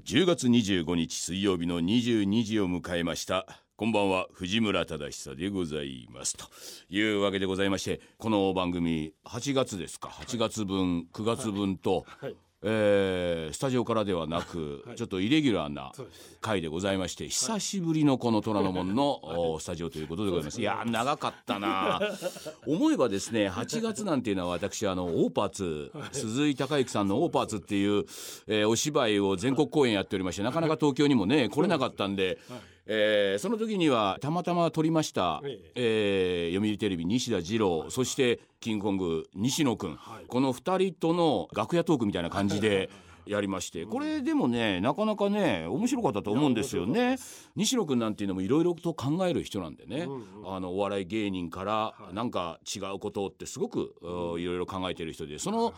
10月25日水曜日の22時を迎えました。こんばんは藤村忠久でございます。というわけでございましてこの番組8月ですか？8月分9月分と、えースタジオからではなく、ちょっとイレギュラーな回でございまして久しぶりのこの虎ノ門の、おスタジオということでございます。いやー長かったな 思えばですね8月なんていうのは私あのオーパーツ鈴井孝之さんの「オーパーツ」っていう、えーお芝居を全国公演やっておりましてなかなか東京にもね来れなかったんで、えーその時にはたまたま撮りました、ええ。ー読売テレビ西田次郎そしてキングコング西野君、はい。この2人との楽屋トークみたいな感じで。やりましてこれでもねなかなかね面白かったと思うんですよね。西野君なんていうのもいろいろと考える人なんでね、あのお笑い芸人からなんか違うことってすごくうん。いろいろ考えてる人でその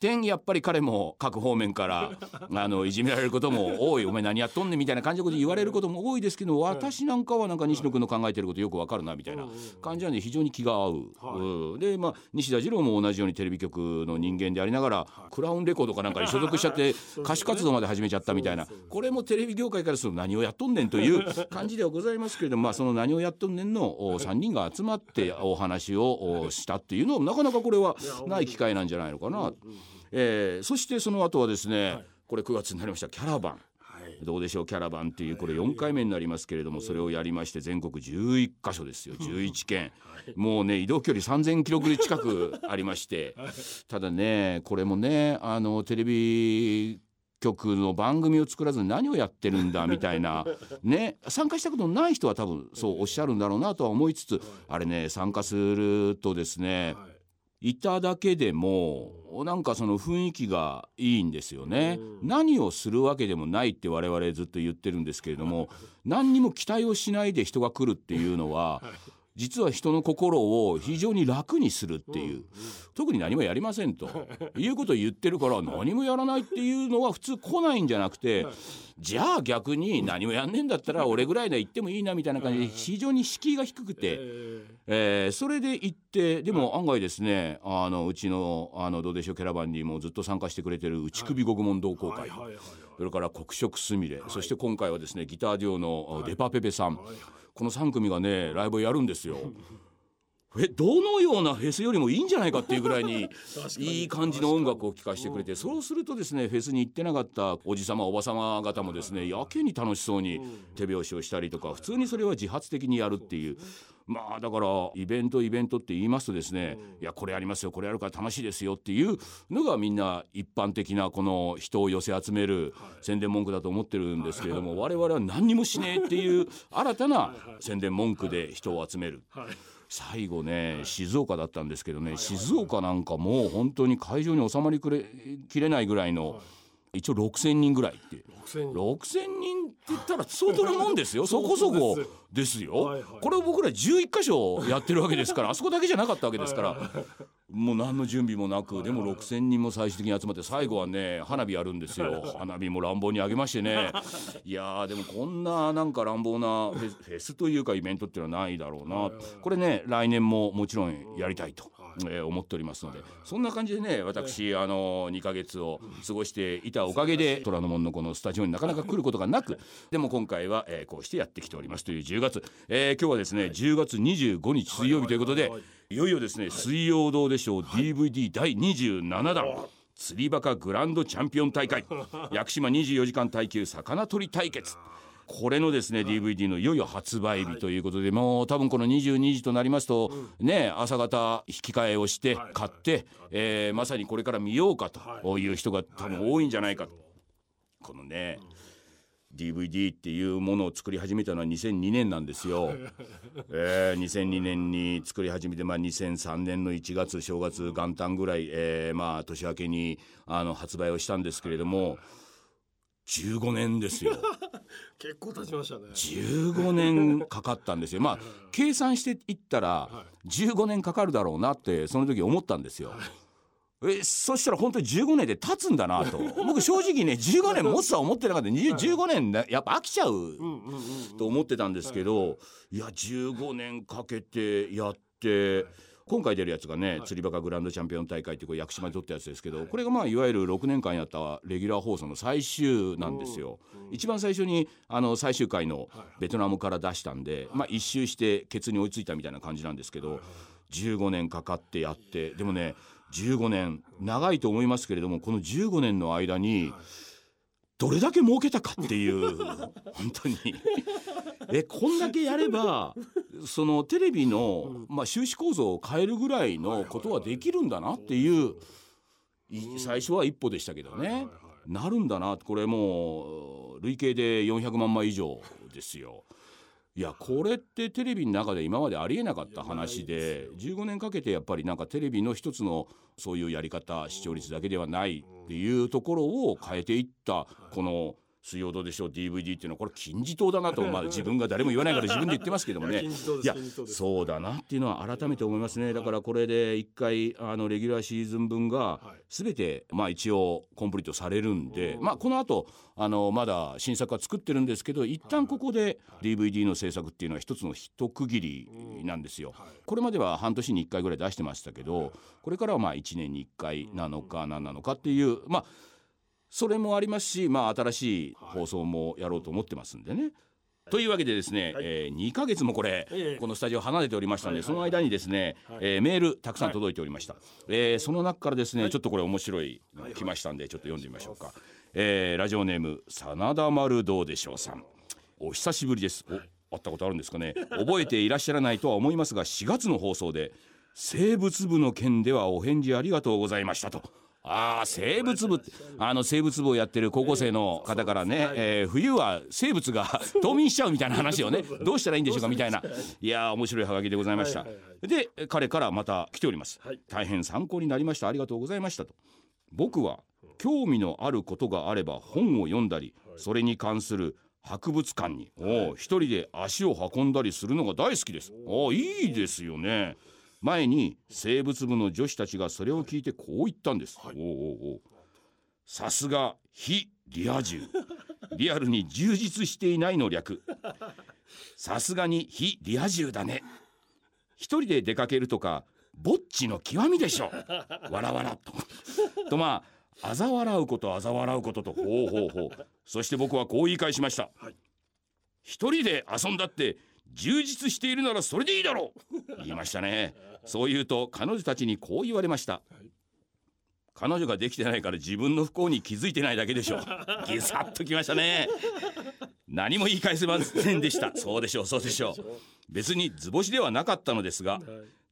点やっぱり彼も各方面から あのいじめられることも多い「お前何やっとんねん」みたいな感じのこと言われることも多いですけど私なんかはなんか西野君の考えてることよくわかるなみたいな感じなんで非常に気が合う。うん。でまあ西田次郎も同じようにテレビ局の人間でありながらクラウンレコードかなんかに所属しちゃって 歌手活動まで始めちゃったみたいな。これもテレビ業界からすると何をやっとんねんという感じではございますけれどもまあその何をやっとんねんのお3人が集まってお話をおしたっていうのはなかなかこれはない機会なんじゃないのかな。えーそしてその後はですね、これ9月になりましたキャラバン。はい。どうでしょうキャラバンっていうこれ4回目になりますけれどもそれをやりまして全国11カ所ですよ。11県。もうね移動距離3,000キロぐらい近くありまして ただねこれもねあのテレビ局の番組を作らずに何をやってるんだみたいな ね参加したことのない人は多分そうおっしゃるんだろうなとは思いつつあれね参加するとですねはい。いただけでもなんかその雰囲気がいいんですよね。何をするわけでもないって我々ずっと言ってるんですけれども何にも期待をしないで人が来るっていうのは実は人の心を非常に楽にするっていう。特に何もやりませんと。いうことを言ってるから何もやらないっていうのは普通来ないんじゃなくてじゃあ逆に何もやんねえんだったら俺ぐらいで行ってもいいなみたいな感じで非常に敷居が低くて。ええーそれで行ってでも案外ですねあのうちのあのどうでしょうキャラバンにもずっと参加してくれてる内首獄門同好会、それから黒色すみれ、そして今回はですねギターデュオのデパペペさん、この3組がねライブをやるんですよ。えどのようなフェスよりもいいんじゃないかっていうぐらいに いい感じの音楽を聴かせてくれてそうするとですねフェスに行ってなかったおじさまおばさま方もですねやけに楽しそうに手拍子をしたりとか普通にそれは自発的にやるっていう。まあだからイベントイベントって言いますとですね、いやこれやりますよこれやるから楽しいですよっていうのがみんな一般的なこの人を寄せ集める宣伝文句だと思ってるんですけれども我々は何にもしねえっていう 新たな宣伝文句で人を集める。はい。最後ね静岡だったんですけどね静岡なんかもう本当に会場に収まりくれきれないぐらいの一応6,000人ぐらいって。6000人。6,000人って言ったら相当なもんですよ。そこそこです。よ。はいはい。これを僕ら11箇所やってるわけですからあそこだけじゃなかったわけですから。もう何の準備もなくでも6,000人も最終的に集まって最後はね花火やるんですよ。花火も乱暴に上げましてね。いやーでもこんななんか乱暴なフェスフェスというかイベントっていうのはないだろうな。これね来年ももちろんやりたいと。えー思っておりますのでそんな感じでね私あの2ヶ月を過ごしていたおかげで虎ノ門のこのスタジオになかなか来ることがなくでも今回は、えーこうしてやってきておりますという10月、えー今日はですね10月25日水曜日ということでいよいよですね「水曜どうでしょう」DVD 第27弾。釣りバカグランドチャンピオン大会。屋久島24時間耐久魚取り対決これのですね DVD のいよいよ発売日ということでもう多分この22時となりますとね朝方引き換えをして買ってえーまさにこれから見ようかという人が多分多いんじゃないか。とこのね DVD っていうものを作り始めたのは2002年なんですよ。えー、2002年に作り始めて、まあ、2003年の1月正月元旦ぐらい、えー、まあ年明けにあの発売をしたんですけれども15年ですよ。結構経ちましたね。15年かかったんですよ。まあ 計算していったら15年かかるだろうなってその時思ったんですよ。えそしたら本当に15年で経つんだなと。僕正直ね15年持つとは思ってなかった。20 15年ねやっぱ飽きちゃうと思ってたんですけどいや15年かけてやって今回出るやつがね、釣りバカグランドチャンピオン大会ってこれ屋久島で撮ったやつですけど、これがまあいわゆる6年間やったレギュラー放送の最終なんですよ。一番最初にあの最終回のベトナムから出したんで、まあ一周してケツに追いついたみたいな感じなんですけど、15年かかってやってでもね15年長いと思いますけれどもこの15年の間にどれだけ儲けたかっていう本当に。えこんだけやればそのテレビの、まあ、収支構造を変えるぐらいのことはできるんだなっていうい最初は一歩でしたけどね。なるんだな。これもう累計で400万枚以上ですよ。いやこれってテレビの中で今までありえなかった話で15年かけてやっぱりなんかテレビの一つのそういうやり方視聴率だけではないっていうところを変えていったこの「水曜どうでしょう DVD」っていうのはこれ金字塔だなと、まあ、自分が誰も言わないから自分で言ってますけどもね。いやそうだなっていうのは改めて思いますね。だからこれで1回あのレギュラーシーズン分が全てまあ一応コンプリートされるんで、まあ、この後あのまだ新作は作ってるんですけど一旦ここで DVD の制作っていうのは一つの一区切りなんですよ。これまでは半年に1回ぐらい出してましたけどこれからはまあ1年に1回なのか何なのかっていうまあそれもありますし、まあ、新しい放送もやろうと思ってますんでね。というわけでですね、はい、えー、2か月もこれ、ええ、このスタジオ離れておりましたので、はい。はいはい、その間にですね、はい、えー、メールたくさん届いておりました、はい、えー、その中からですね、はい、ちょっとこれ面白いの来ましたんで、ちょっと読んでみましょうか、えー、ラジオネーム真田丸どうでしょうさん。お久しぶりです。お会ったことあるんですかね。覚えていらっしゃらないとは思いますが4月の放送で生物部の件ではお返事ありがとうございましたとああ生物部あの生物部をやってる高校生の方からね、えー、冬は生物が冬眠しちゃうみたいな話をねどうしたらいいんでしょうかみたいな。いや面白いハガキでございました、で彼からまた来ております、大変参考になりました。ありがとうございましたと。僕は興味のあることがあれば本を読んだりそれに関する博物館にお一人で足を運んだりするのが大好きです。おいいですよね前に生物部の女子たちがそれを聞いてこう言ったんです。はい、おおおさすが非リア充。リアルに充実していないの略。さすがに非リア充だね。一人で出かけるとかぼっちの極みでしょ。わらわらと。とまあ嘲笑うこと嘲笑うこととほうほうほう。そして僕はこう言い返しました、はい、一人で遊んだって充実しているならそれでいいだろう。言いましたねそう言うと彼女たちにこう言われました、彼女ができてないから自分の不幸に気づいてないだけでしょう。ギサッときましたね。何も言い返せませんでした。そうでしょうそうでしょう。別に図星ではなかったのですが、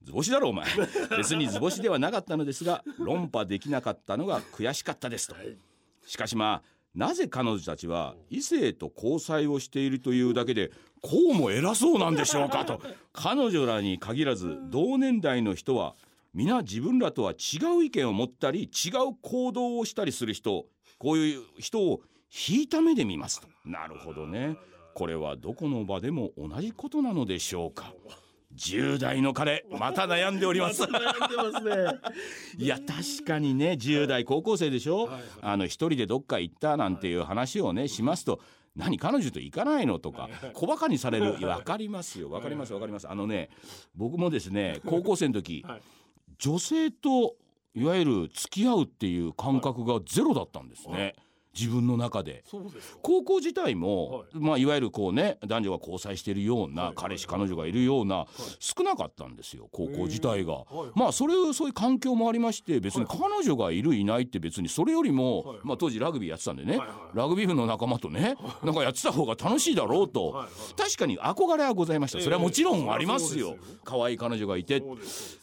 図星だろお前。別に図星ではなかったのですが論破できなかったのが悔しかったですと。しかしまあなぜ彼女たちは異性と交際をしているというだけでこうも偉そうなんでしょうかと。彼女らに限らず同年代の人は皆自分らとは違う意見を持ったり違う行動をしたりする人こういう人を引いた目で見ますと。なるほどね。これはどこの場でも同じことなのでしょうか。10代の彼また悩んでおります。ね。いや確かにね10代高校生でしょ、はいはい、あの一人でどっか行ったなんていう話をねしますと何彼女と行かないの？とか小バカにされる。分 かりますよ。分かります分かります。あのね僕もですね高校生の時、はい、女性といわゆる付き合うっていう感覚がゼロだったんですね。はい自分の中で。高校自体も、はい。まあ、いわゆるこうね男女が交際しているような、彼氏彼女がいるような、少なかったんですよ高校自体が。まあそれそういう環境もありまして別に彼女がいるいないって別にそれよりも、まあ、当時ラグビーやってたんでね、ラグビー部の仲間とねなんかやってた方が楽しいだろうと、確かに憧れはございましたそれはもちろんありますよ。可愛い彼女がいて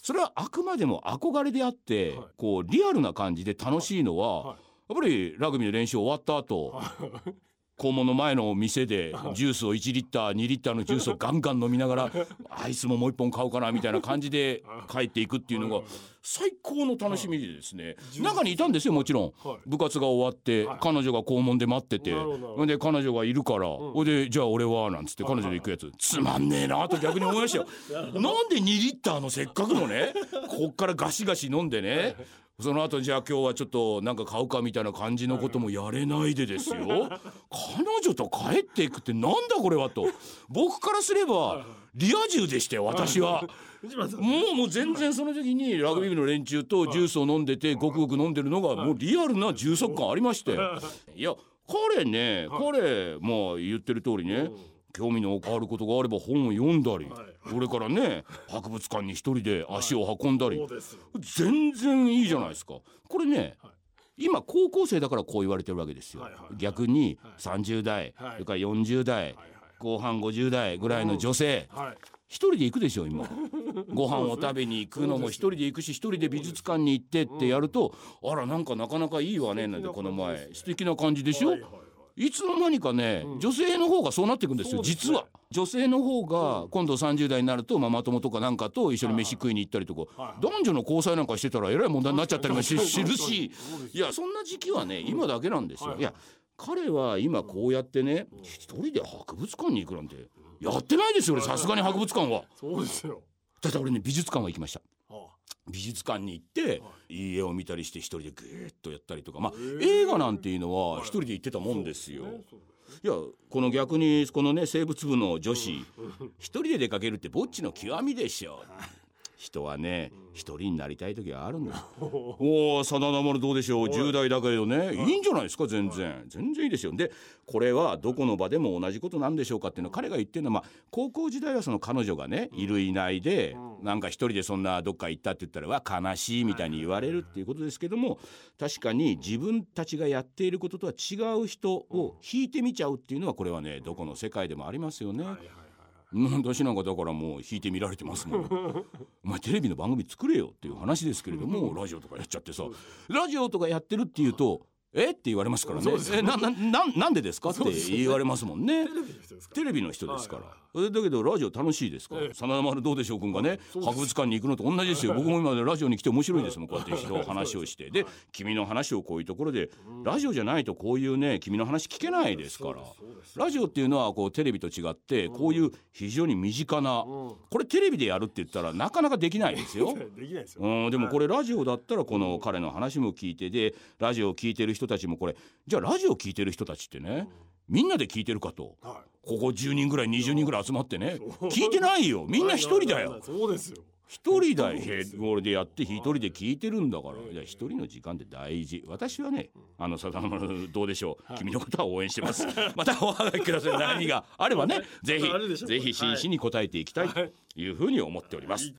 それはあくまでも憧れであって、こうリアルな感じで楽しいのは、やっぱりラグビーの練習終わった後 校門の前の店でジュースを1リッター2リッターのジュースをガンガン飲みながら アイスももう一本買おうかなみたいな感じで帰っていくっていうのが最高の楽しみでですね。中にいたんですよもちろん。部活が終わって彼女が校門で待ってて。で彼女がいるからほでじゃあ俺はなんつって彼女で行くやつつまんねえなと逆に思いましたよ。なんで2リッターのせっかくのねこっからガシガシ飲んでねその後じゃあ今日はちょっとなんか買うかみたいな感じのこともやれないでですよ。彼女と帰っていくってなんだこれはと。僕からすればリア充でしたよ私は。もうもう全然その時にラグビー部の連中とジュースを飲んでてごくごく飲んでるのがもうリアルな充足感ありまして。い。や彼ね彼まあ言ってる通りね興味のあることがあれば本を読んだりはい。それからね博物館に一人で足を運んだりそうです。全然いいじゃないですか。これねはい。今高校生だからこう言われてるわけですよ。はいはい逆にはい。30代はい。それから40代はい後半50代ぐらいの女性はい。はい一人で行くでしょ今。ご飯を食べに行くのも一人で行くし一人で美術館に行ってってやるとあらなんかなかなかいいわねなんてこの前。素敵な感じでしょ？はいはい。はいいつの間にかね女性の方がそうなっていくんですよそうですね。実は。女性の方が今度30代になるとママ友とかなんかと一緒に飯食いに行ったりとか男女の交際なんかしてたらえらい問題になっちゃったりもしはいするしいやそんな時期はね今だけなんですはいよい。や彼は今こうやってね一人で博物館に行くなんてやってないですよ俺さすがに博物館は。そうですよ。だって俺ね美術館は行きました。あ美術館に行ってはい。い絵を見たりして一人でグーッとやったりとか。まあ映画なんていうのは一人で行ってたもんですよ。いやこの逆にこのね生物部の女子一人で出かけるってぼっちの極みでしょ人はね一人になりたい時はあるんだ おお真田丸どうでしょう？10代だけどね。い。いんじゃないですか？全然。全然いいですよ。でこれはどこの場でも同じことなんでしょうかっていうのは彼が言ってるのはまあ高校時代はその彼女がねいるいないでなんか一人でそんなどっか行ったって言ったらわ悲しいみたいに言われるっていうことですけども確かに自分たちがやっていることとは違う人を引いてみちゃうっていうのはこれはねどこの世界でもありますよね。はいはい私なんかだからもう引いて見られてますもん お前テレビの番組作れよっていう話ですけれどもラジオとかやっちゃってさラジオとかやってるっていうとえ？って言われますからね。そうですよえななななんでですか？って言われますもんね。テレビの人ですから、だけどラジオ楽しいですから、ええ。真田丸どうでしょう君がね博物館に行くのと同じですよ。僕も今までラジオに来て面白いですもん。こうやって人 話をして。で君の話をこういうところでラジオじゃないとこういうね君の話聞けないですから。ラジオっていうのはこうテレビと違ってこういう非常に身近なこれテレビでやるって言ったらなかなかできないですよ。できないですよ。うん、でもこれラジオだったらこの彼の話も聞いてでラジオを聞いてる人たちもこれじゃあラジオを聞いてる人たちってねみんなで聞いてるかと。はここ10人ぐらい20人ぐらい集まってね。聞いてないよ。みいんな一人だよ。そうですよ。一人だよ。へこれでやって一人で聞いてるんだから。一人の時間って大事。私はねあのさだまるどうでしょう。君のことは応援してます。またおはがきください。何があればねぜひぜひ真摯に答えていきたいとい。うふうに思っております